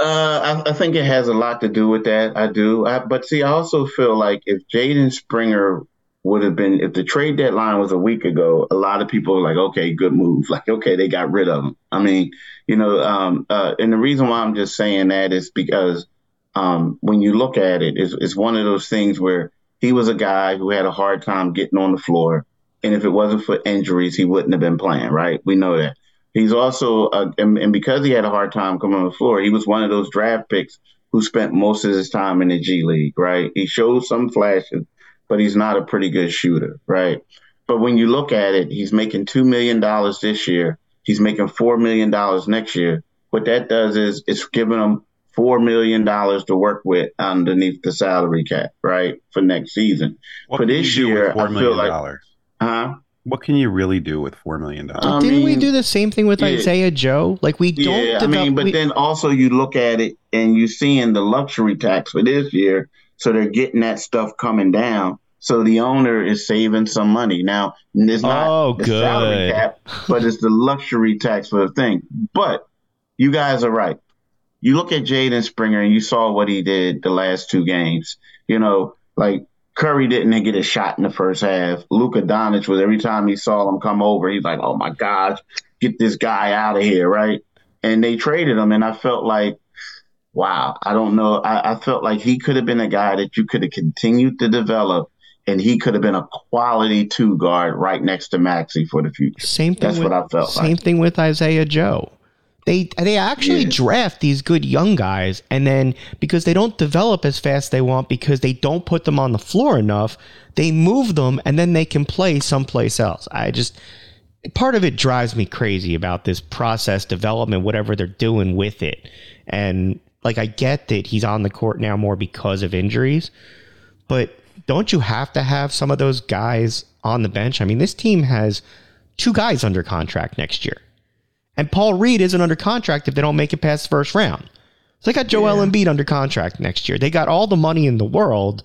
Uh, I, I, think it has a lot to do with that. I do. I, but see, I also feel like if Jaden Springer would have been, if the trade deadline was a week ago, a lot of people are like, okay, good move. Like, okay, they got rid of him. I mean, you know, um, uh, and the reason why I'm just saying that is because um, when you look at it, it's, it's one of those things where he was a guy who had a hard time getting on the floor. And if it wasn't for injuries, he wouldn't have been playing, right? We know that. He's also, uh, and, and, because he had a hard time coming on the floor, he was one of those draft picks who spent most of his time in the G League, right? He showed some flashes, but he's not a pretty good shooter, right? But when you look at it, he's making $2 million this year. He's making $4 million next year. What that does is it's giving him $4 million to work with underneath the salary cap, right? For next season. What for this year, I feel like, huh? What can you really do with four million dollars? Um, Didn't mean, we do the same thing with yeah, Isaiah Joe? Like we don't. Yeah, develop, I mean, but we, then also you look at it and you seeing the luxury tax for this year, so they're getting that stuff coming down. So the owner is saving some money. Now it's not oh, the good. salary cap, but it's the luxury tax for the thing. But you guys are right. You look at Jaden Springer and you saw what he did the last two games. You know, like Curry didn't get a shot in the first half. Luka Doncic was every time he saw him come over, he's like, "Oh my gosh, get this guy out of here!" Right? And they traded him, and I felt like, wow, I don't know. I, I felt like he could have been a guy that you could have continued to develop, and he could have been a quality two guard right next to Maxey for the future. Same thing. That's with, what I felt. Same like. thing with Isaiah Joe. They they actually yeah. draft these good young guys, and then because they don't develop as fast they want because they don't put them on the floor enough, they move them, and then they can play someplace else. I just part of it drives me crazy about this process development, whatever they're doing with it, and like I get that he's on the court now more because of injuries, but don't you have to have some of those guys on the bench? I mean, this team has two guys under contract next year. And Paul Reed isn't under contract if they don't make it past the first round. So they got Joel yeah. Embiid under contract next year. They got all the money in the world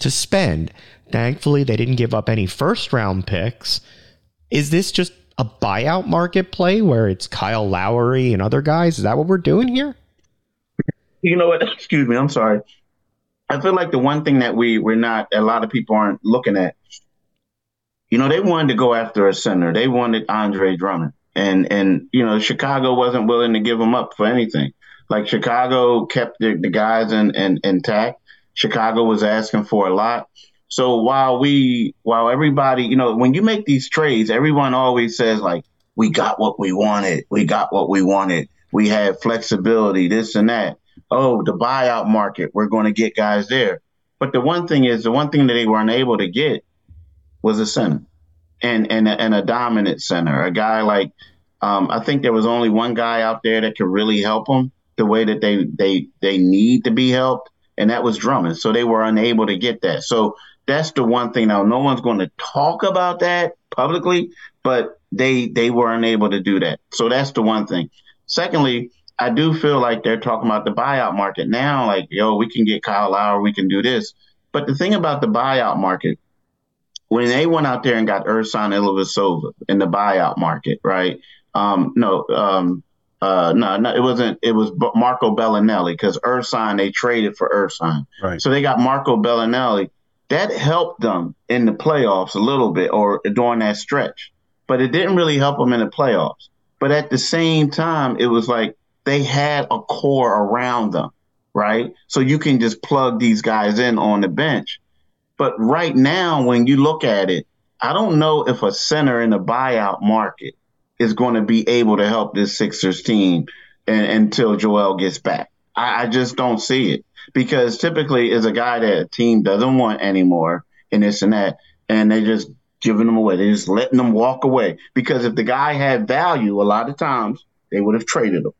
to spend. Thankfully, they didn't give up any first round picks. Is this just a buyout market play where it's Kyle Lowry and other guys? Is that what we're doing here? You know what? Excuse me. I'm sorry. I feel like the one thing that we we're not a lot of people aren't looking at. You know, they wanted to go after a center. They wanted Andre Drummond and and you know Chicago wasn't willing to give him up for anything. Like Chicago kept the, the guys in, in intact. Chicago was asking for a lot. So while we while everybody, you know, when you make these trades, everyone always says like we got what we wanted. We got what we wanted. We had flexibility, this and that. Oh, the buyout market, we're going to get guys there. But the one thing is, the one thing that they weren't able to get was a center and and and a dominant center, a guy like um, I think there was only one guy out there that could really help them the way that they they they need to be helped, and that was Drummond. So they were unable to get that. So that's the one thing. Now, no one's going to talk about that publicly, but they they were unable to do that. So that's the one thing. Secondly, I do feel like they're talking about the buyout market now. Like, yo, we can get Kyle Lowry, we can do this. But the thing about the buyout market, when they went out there and got Ersan Ilyasova in the buyout market, right? Um, no, um, uh, no, no, it wasn't. It was Marco Belinelli because Ersan they traded for Ersan, right? So they got Marco Belinelli. That helped them in the playoffs a little bit, or during that stretch, but it didn't really help them in the playoffs. But at the same time, it was like they had a core around them, right? So you can just plug these guys in on the bench. But right now, when you look at it, I don't know if a center in the buyout market is going to be able to help this Sixers team and, until Joel gets back. I, I, just don't see it because typically is a guy that a team doesn't want anymore and this and that, and they just giving them away. They're just letting them walk away because if the guy had value, a lot of times they would have traded him.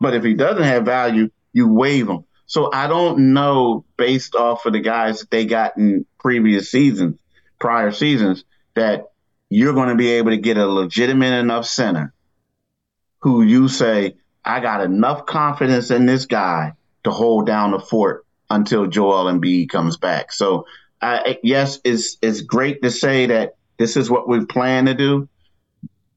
But if he doesn't have value, you waive him. So I don't know, based off of the guys that they got in previous seasons, prior seasons, that you're going to be able to get a legitimate enough center who you say, I got enough confidence in this guy to hold down the fort until Joel Embiid comes back. So, I, yes, it's it's great to say that this is what we plan to do,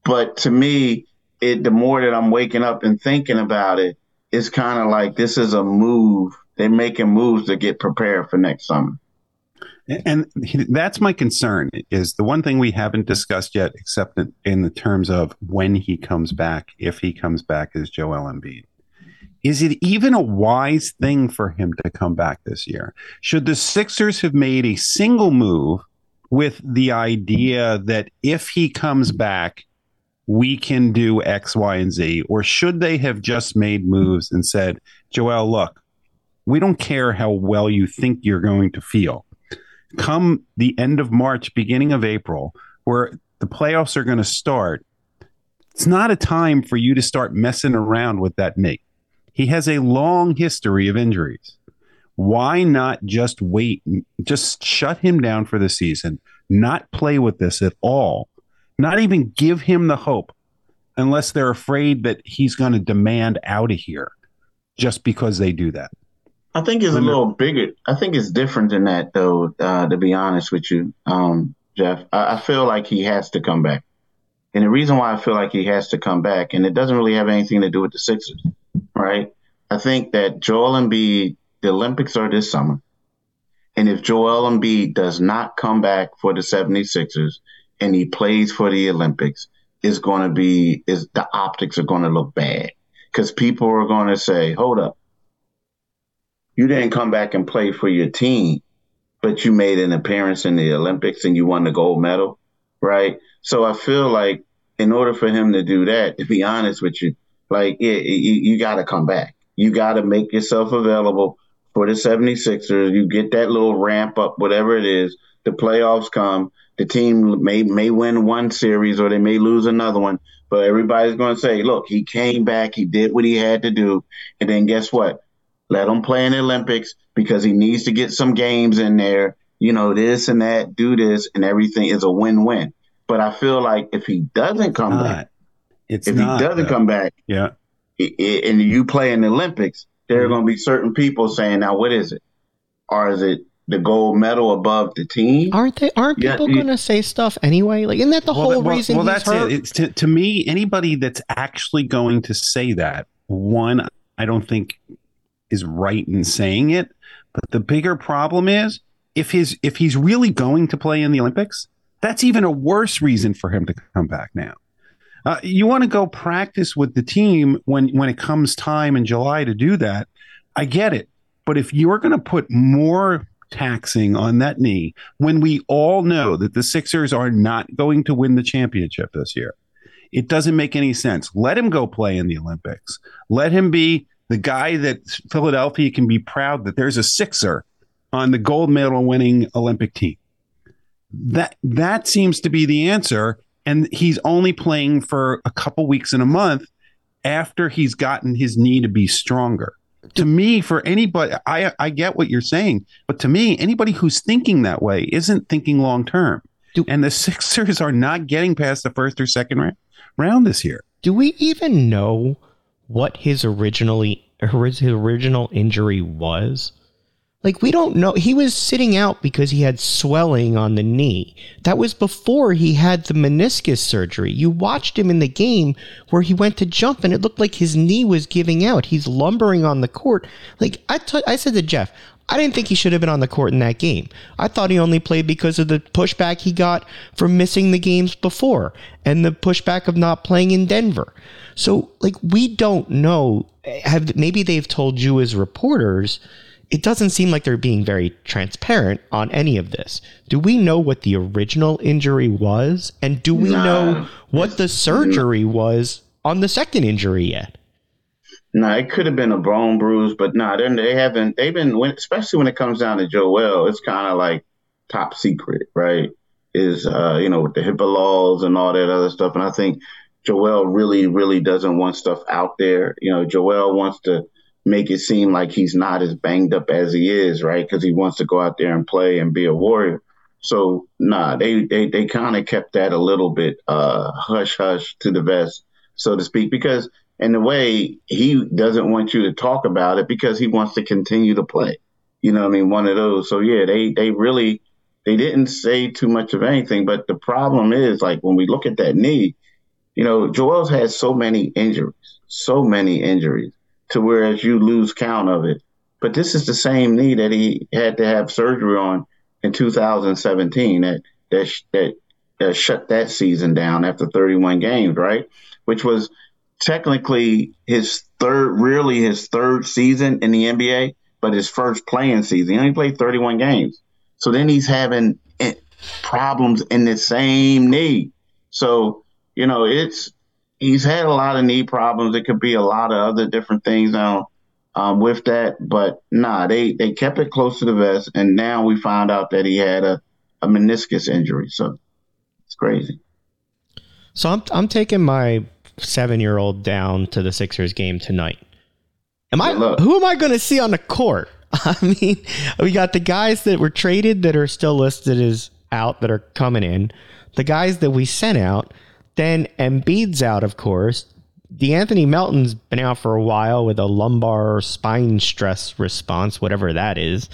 but to me, it the more that I'm waking up and thinking about it, it's kind of like this is a move. They're making moves to get prepared for next summer. And that's my concern is the one thing we haven't discussed yet, except in the terms of when he comes back, if he comes back, is Joel Embiid. Is it even a wise thing for him to come back this year? Should the Sixers have made a single move with the idea that if he comes back, we can do X, Y, and Z? Or should they have just made moves and said, Joel, look, we don't care how well you think you're going to feel. Come the end of March, beginning of April, where the playoffs are going to start, it's not a time for you to start messing around with that knee. He has a long history of injuries. Why not just wait, just shut him down for the season, not play with this at all, not even give him the hope unless they're afraid that he's going to demand out of here just because they do that. I think it's a little bigger. I think it's different than that, though. Uh, to be honest with you, um, Jeff, I, I, feel like he has to come back, and the reason why I feel like he has to come back, and it doesn't really have anything to do with the Sixers, right? I think that Joel Embiid, the Olympics are this summer, and if Joel Embiid does not come back for the 76ers and he plays for the Olympics, is going to be is the optics are going to look bad because people are going to say, "Hold up." you didn't come back and play for your team, but you made an appearance in the Olympics and you won the gold medal, right? So I feel like in order for him to do that, to be honest with you, like you, you got to come back. You got to make yourself available for the 76ers. You get that little ramp up, whatever it is. The playoffs come. The team may may win one series or they may lose another one, but everybody's going to say, "Look, he came back. He did what he had to do." And then guess what? Let him play in the Olympics because he needs to get some games in there. You know, this and that, do this, and everything is a win-win. But I feel like if he doesn't come not. back, it's if not, he doesn't though. come back, yeah, and you play in the Olympics, there mm-hmm. are going to be certain people saying, "Now, what is it? Or is it the gold medal above the team. Aren't they? Aren't people going to say stuff anyway? Like, isn't that the well, whole well, reason? Well, that's hurt? it. It's to, to me, anybody that's actually going to say that one, I don't think is right in saying it. But the bigger problem is if his if he's really going to play in the Olympics, that's even a worse reason for him to come back now. Uh, you want to go practice with the team when when it comes time in July to do that. I get it, but if you're going to put more taxing on that knee when we all know that the Sixers are not going to win the championship this year, it doesn't make any sense. Let him go play in the Olympics. Let him be the guy that Philadelphia can be proud that there's a Sixer on the gold medal winning Olympic team. That that seems to be the answer. And he's only playing for a couple weeks in a month after he's gotten his knee to be stronger. To me, for anybody, I I get what you're saying, but to me, anybody who's thinking that way isn't thinking long term. And the Sixers are not getting past the first or second round this year. Do we even know what his originally his original injury was? Like we don't know. He was sitting out because he had swelling on the knee. That was before he had the meniscus surgery. You watched him in the game where he went to jump and it looked like his knee was giving out. He's lumbering on the court. Like I, t- I said to Jeff, I didn't think he should have been on the court in that game. I thought he only played because of the pushback he got from missing the games before and the pushback of not playing in Denver. So, like, we don't know. Have maybe they've told you as reporters? It doesn't seem like they're being very transparent on any of this. Do we know what the original injury was, and do we know what the surgery was on the second injury yet? No, it could have been a bone bruise, but no, nah, they haven't. They've been, especially when it comes down to Joel, it's kind of like top secret, right? Is uh, you know with the HIPAA laws and all that other stuff, and I think Joel really, really doesn't want stuff out there. You know, Joel wants to make it seem like he's not as banged up as he is, right? Because he wants to go out there and play and be a warrior. So nah, they they they kind of kept that a little bit uh, hush hush to the vest, so to speak, because in a way he doesn't want you to talk about it because he wants to continue to play. You know, I mean, one of those. So yeah, they they really they didn't say too much of anything, but the problem is like when we look at that knee, you know, Joel's had so many injuries, so many injuries, to whereas you lose count of it. But this is the same knee that he had to have surgery on in 2017 that that that, shut that season down after 31 games, right? Which was technically his third, really his third season in the NBA, but his first playing season. He only played 31 games. So then he's having eh, problems in the same knee. So, you know, it's he's had a lot of knee problems. It could be a lot of other different things now um, with that, but nah, they they kept it close to the vest, and now we found out that he had a, a meniscus injury. So it's crazy. So I'm I'm taking my seven year old down to the Sixers game tonight. Am I who am I going to see on the court? I mean, we got the guys that were traded that are still listed as out that are coming in, the guys that we sent out, then Embiid's out, of course. De'Anthony Melton's been out for a while with a lumbar spine stress response, whatever that is.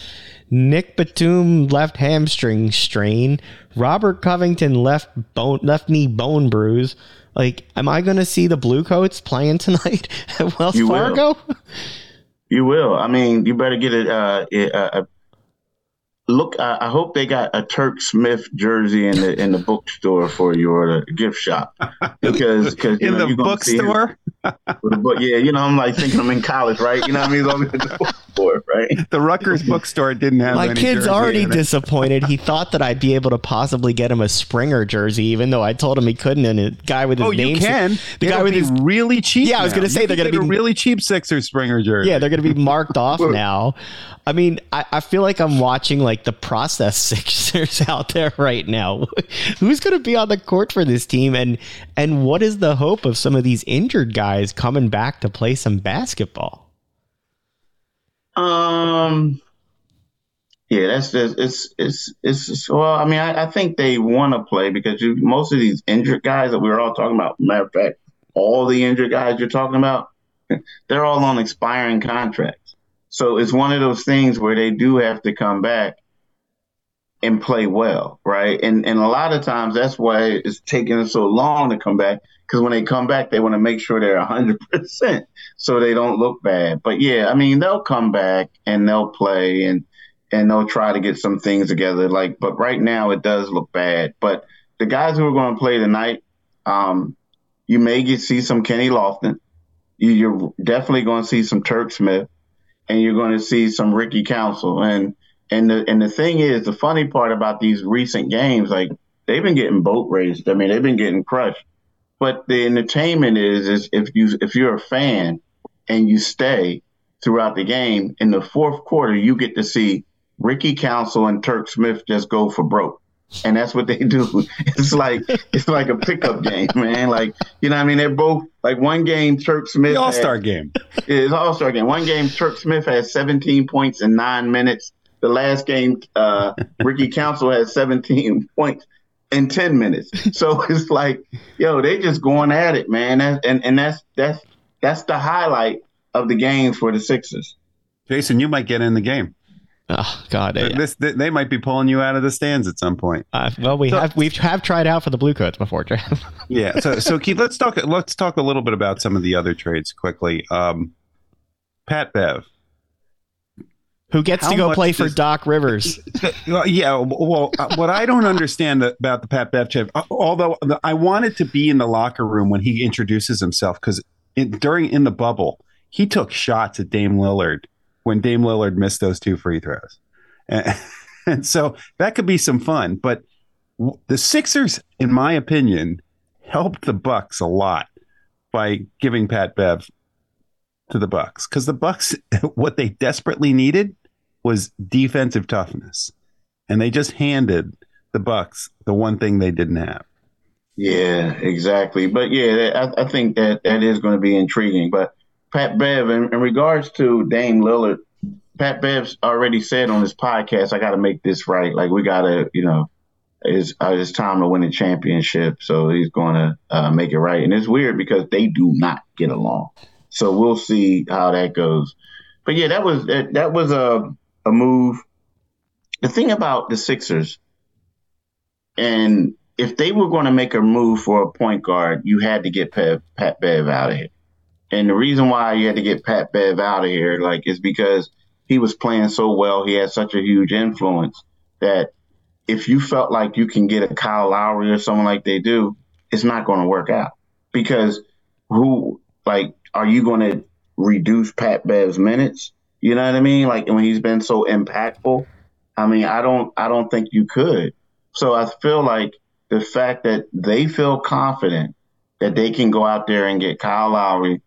Nick Batum left hamstring strain. Robert Covington left bone left knee bone bruise. Like, am I going to see the Bluecoats playing tonight at Wells you Fargo? Will. You will. I mean, you better get it. Uh, a, look, I, I, hope they got a Turk Smith jersey in the in the bookstore for you or the gift shop because because in know, the bookstore. Book, yeah, you know, I'm like thinking I'm in college, right? You know, what I mean, the bookstore, right? The Rutgers bookstore didn't have. My kid's already disappointed. He thought that I'd be able to possibly get him a Springer jersey, even though I told him he couldn't. And a guy with his oh, name, you can. The It'll guy with his really cheap. Yeah, I was going to say they're going to be really cheap Sixers Springer jersey. Yeah, they're going to be marked off now. I mean, I, I feel like I'm watching like the process Sixers out there right now. Who's going to be on the court for this team, and and what is the hope of some of these injured guys coming back to play some basketball? Um. Yeah, that's just it's it's it's well. I mean, I, I think they want to play because you, most of these injured guys that we were all talking about. Matter of fact, all the injured guys you're talking about, they're all on expiring contracts. So it's one of those things where they do have to come back and play well, right? And and a lot of times that's why it's taking so long to come back because when they come back, they want to make sure they're hundred percent so they don't look bad. But yeah, I mean they'll come back and they'll play and and they'll try to get some things together. Like, but right now it does look bad. But the guys who are going to play tonight, um, you may get see some Kenny Lofton. You, you're definitely going to see some Turk Smith and you're going to see some Ricky Council. And and the and the thing is, the funny part about these recent games, like they've been getting boat raced. I mean, they've been getting crushed. But the entertainment is is if you if you're a fan and you stay throughout the game in the fourth quarter, you get to see Ricky Council and Turk Smith just go for broke and that's what they do. It's like it's like a pickup game, man. Like you know, what I mean, they're both like one game. Turk Smith All Star game. It's All Star game. One game, Turk Smith has 17 points in nine minutes. The last game, uh, Ricky Council had 17 points in 10 minutes. So it's like, yo, they just going at it, man. That's, and and that's that's that's the highlight of the game for the Sixers. Jason, you might get in the game. Oh God! This, they might be pulling you out of the stands at some point. Uh, well, we so, have we have tried out for the Bluecoats before, yeah. So, so Keith, let's talk. Let's talk a little bit about some of the other trades quickly. Um, Pat Bev, who gets to go play for Doc Rivers. yeah. Well, uh, what I don't understand about the Pat Bev trade, uh, although I wanted to be in the locker room when he introduces himself, because during in the bubble, he took shots at Dame Lillard when Dame Lillard missed those two free throws. And, and so that could be some fun. But the Sixers, in my opinion, helped the Bucks a lot by giving Pat Bev to the Bucks because the Bucks, what they desperately needed was defensive toughness, and they just handed the Bucks the one thing they didn't have. Yeah, exactly. But yeah, I, I think that that is going to be intriguing. But Pat Bev, in, in regards to Dame Lillard, Pat Bev's already said on his podcast, I got to make this right. Like we got to, you know, it's, uh, it's time to win a championship. So he's going to uh, make it right. And it's weird because they do not get along. So we'll see how that goes. But yeah, that was that, that was a a move. The thing about the Sixers, and if they were going to make a move for a point guard, you had to get Pat, Pat Bev out of here. And the reason why you had to get Pat Bev out of here, like, is because he was playing so well. He had such a huge influence that if you felt like you can get a Kyle Lowry or someone like they do, it's not going to work out because who, like, are you going to reduce Pat Bev's minutes? You know what I mean? Like when he's been so impactful. I mean, I don't, I don't think you could. So I feel like the fact that they feel confident that they can go out there and get Kyle Lowry,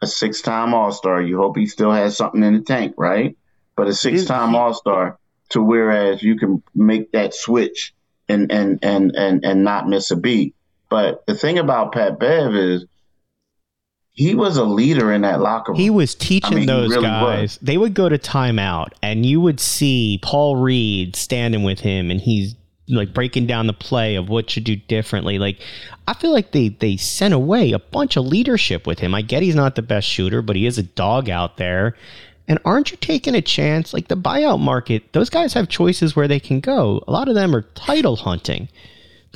a six time All Star. You hope he still has something in the tank, right? But a six time All Star to whereas you can make that switch and, and, and, and, and not miss a beat. But the thing about Pat Bev is he was a leader in that locker room. He was teaching I mean, those really guys. Was. They would go to timeout, and you would see Paul Reed standing with him, and he's like breaking down the play of what should do differently. Like I feel like they they sent away a bunch of leadership with him. I get he's not the best shooter, but he is a dog out there. And aren't you taking a chance? Like the buyout market, those guys have choices where they can go. A lot of them are title hunting.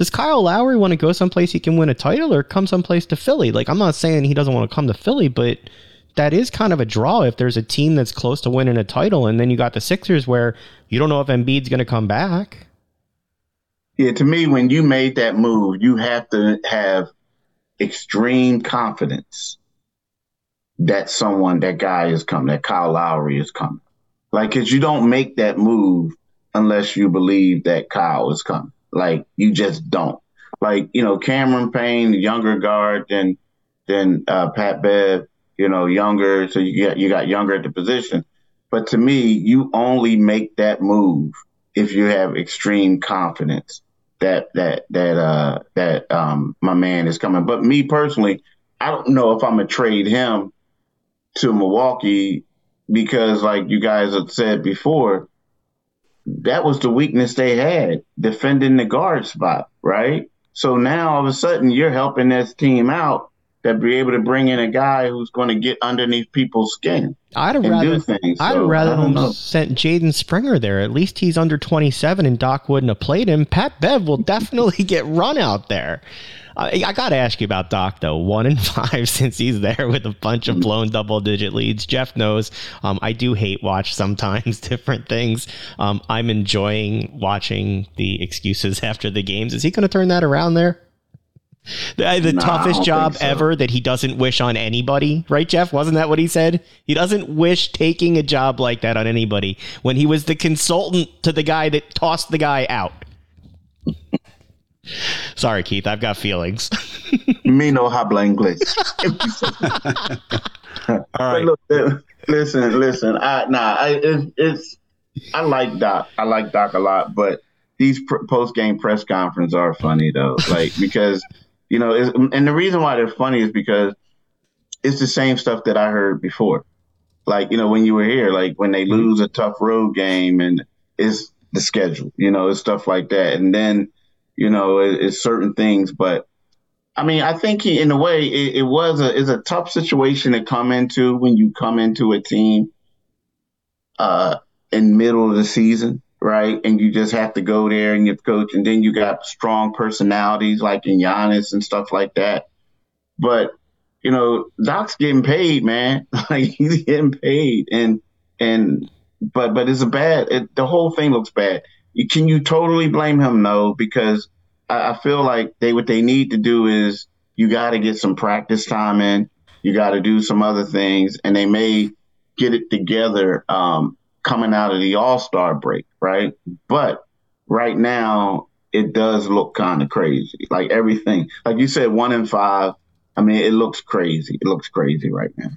Does Kyle Lowry want to go someplace he can win a title or come someplace to Philly? Like I'm not saying he doesn't want to come to Philly, but that is kind of a draw if there's a team that's close to winning a title and then you got the Sixers where you don't know if Embiid's going to come back. Yeah, to me, when you made that move, you have to have extreme confidence that someone, that guy is coming, that Kyle Lowry is coming. Like, cause you don't make that move unless you believe that Kyle is coming. Like, you just don't. Like, you know, Cameron Payne, younger guard than than uh, Pat Bev, you know, younger, so you got you got younger at the position. But to me, you only make that move if you have extreme confidence that that that uh that um my man is coming. But me personally, I don't know if I'm gonna trade him to Milwaukee because, like you guys have said before, that was the weakness they had defending the guard spot, right? So now all of a sudden you're helping this team out that be able to bring in a guy who's going to get underneath people's skin. I'd have rather things, I'd so, rather them sent Jaden Springer there. At least he's under 27 and Doc wouldn't have played him. Pat Bev will definitely get run out there. I, I got to ask you about Doc though. One in five since he's there with a bunch of blown double digit leads. Jeff knows um, I do hate watch sometimes different things. Um, I'm enjoying watching the excuses after the games. Is he going to turn that around there? The, the no, toughest job so. ever that he doesn't wish on anybody, right, Jeff? Wasn't that what he said? He doesn't wish taking a job like that on anybody when he was the consultant to the guy that tossed the guy out. Sorry, Keith, I've got feelings. Me no habla inglés. All right. Look, eh, listen, listen. I, nah, I, it, it's. I like Doc. I like Doc a lot, but these pr- post game press conferences are funny though, like because you know, and the reason why they're funny is because it's the same stuff that I heard before. Like, you know, when you were here, like when they mm-hmm. lose a tough road game and it's the schedule, you know, it's stuff like that. And then, you know, it, it's certain things. But I mean, I think he, in a way, it, it was a is a tough situation to come into when you come into a team uh, in middle of the season right? And you just have to go there and get the coach, and then you got strong personalities like in Giannis and stuff like that. But you know, Doc's getting paid, man. like he's getting paid, and and but but it's a bad. It, the whole thing looks bad. Can you totally blame him? No, because I, I feel like they what they need to do is you got to get some practice time in. You got to do some other things, and they may get it together um, coming out of the All Star break, right? But right now, it does look kind of crazy. Like everything, like you said, one in five. I mean, it looks crazy. It looks crazy right now.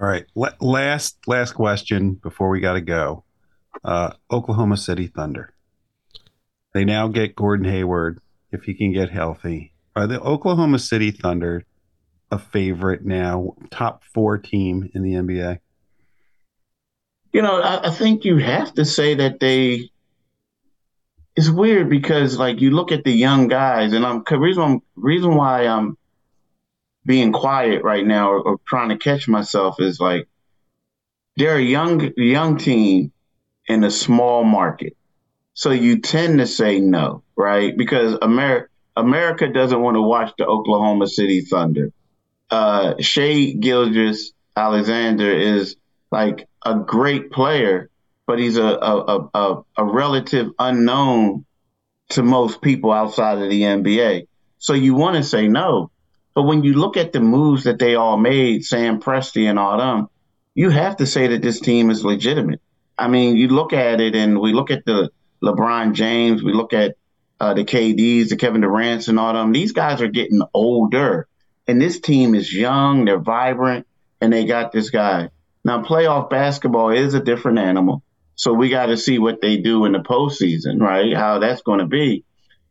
All right. last last question before we got to go. Uh, Oklahoma City Thunder. They now get Gordon Hayward if he can get healthy. Are the Oklahoma City Thunder a favorite now, top four team in the NBA? you know, I, I think you have to say that they. It's weird because like you look at the young guys, and I'm reason reason why I'm being quiet right now or, or trying to catch myself is like they're a young young team in a small market. So you tend to say no, right? Because America America doesn't want to watch the Oklahoma City Thunder. Uh, Shai Gilgeous-Alexander is like a great player, but he's a, a, a, a relative unknown to most people outside of the NBA. So you want to say no. But when you look at the moves that they all made, Sam Presti and all them, you have to say that this team is legitimate. I mean, you look at it and we look at the LeBron James, we look at uh, the KDs, the Kevin Durant's, and all them. These guys are getting older, and this team is young. They're vibrant, and they got this guy. Now, playoff basketball is a different animal, so we got to see what they do in the postseason, right? How that's going to be,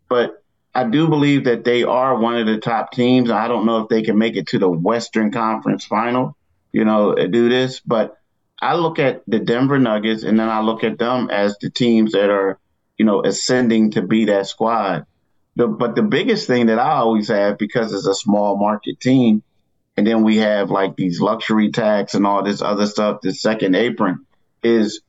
but. I do believe that they are one of the top teams. I don't know if they can make it to the Western Conference final, you know, do this, but I look at the Denver Nuggets and then I look at them as the teams that are you know, ascending to be that squad. The, but the biggest thing that I always have, because it's a small market team, and then we have like these luxury tax and all this other stuff, the second apron, is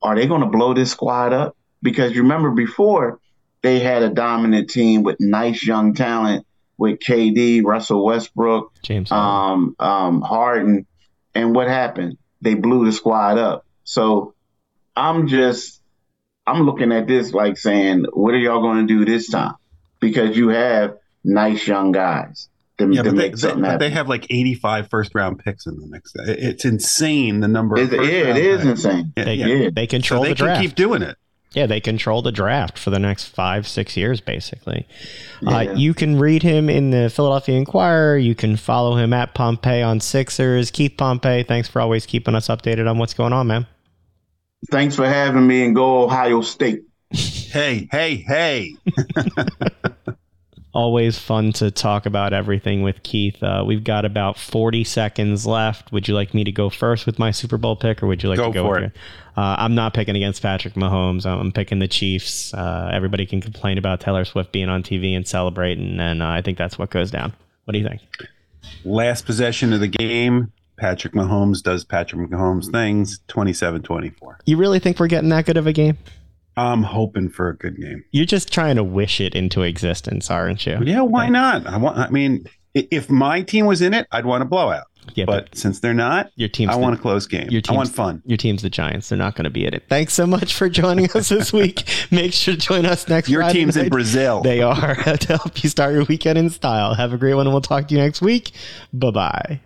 are they going to blow this squad up? Because you remember before they had a dominant team with nice young talent with KD, Russell Westbrook, James um, um, Harden, and what happened? They blew the squad up. So I'm just I'm looking at this like saying, what are y'all going to do this time? Because you have nice young guys. To, yeah, to but, they, they, but they, have like 85 first round picks in the next. It's insane the number. Of yeah, it is picks. insane. Yeah, they, yeah. they control so they the draft. keep doing it. Yeah, they control the draft for the next five, six years, basically. Uh, yeah. Uh, you can read him in the Philadelphia Inquirer. You can follow him at Pompey on Sixers. Keith Pompey, thanks for always keeping us updated on what's going on, man. Thanks for having me and go Ohio State. Hey, hey, hey. Always fun to talk about everything with Keith. Uh, we've got about 40 seconds left. Would you like me to go first with my Super Bowl pick, or would you like go to go for it? Uh, I'm not picking against Patrick Mahomes. I'm picking the Chiefs. Uh, everybody can complain about Taylor Swift being on TV and celebrating, and uh, I think that's what goes down. What do you think? Last possession of the game. Patrick Mahomes does Patrick Mahomes things 27 24. You really think we're getting that good of a game? I'm hoping for a good game. You're just trying to wish it into existence, aren't you? Yeah, why not? I want I mean, if my team was in it, I'd want a blowout. Yeah, but, but since they're not, your team. I the, want a close game. Your I want fun. Your team's the Giants. They're not going to be in it. Thanks so much for joining us this week. Make sure to join us next. Week. Your Friday team's night. in Brazil. They are to help you start your weekend in style. Have a great one, and we'll talk to you next week. Bye bye.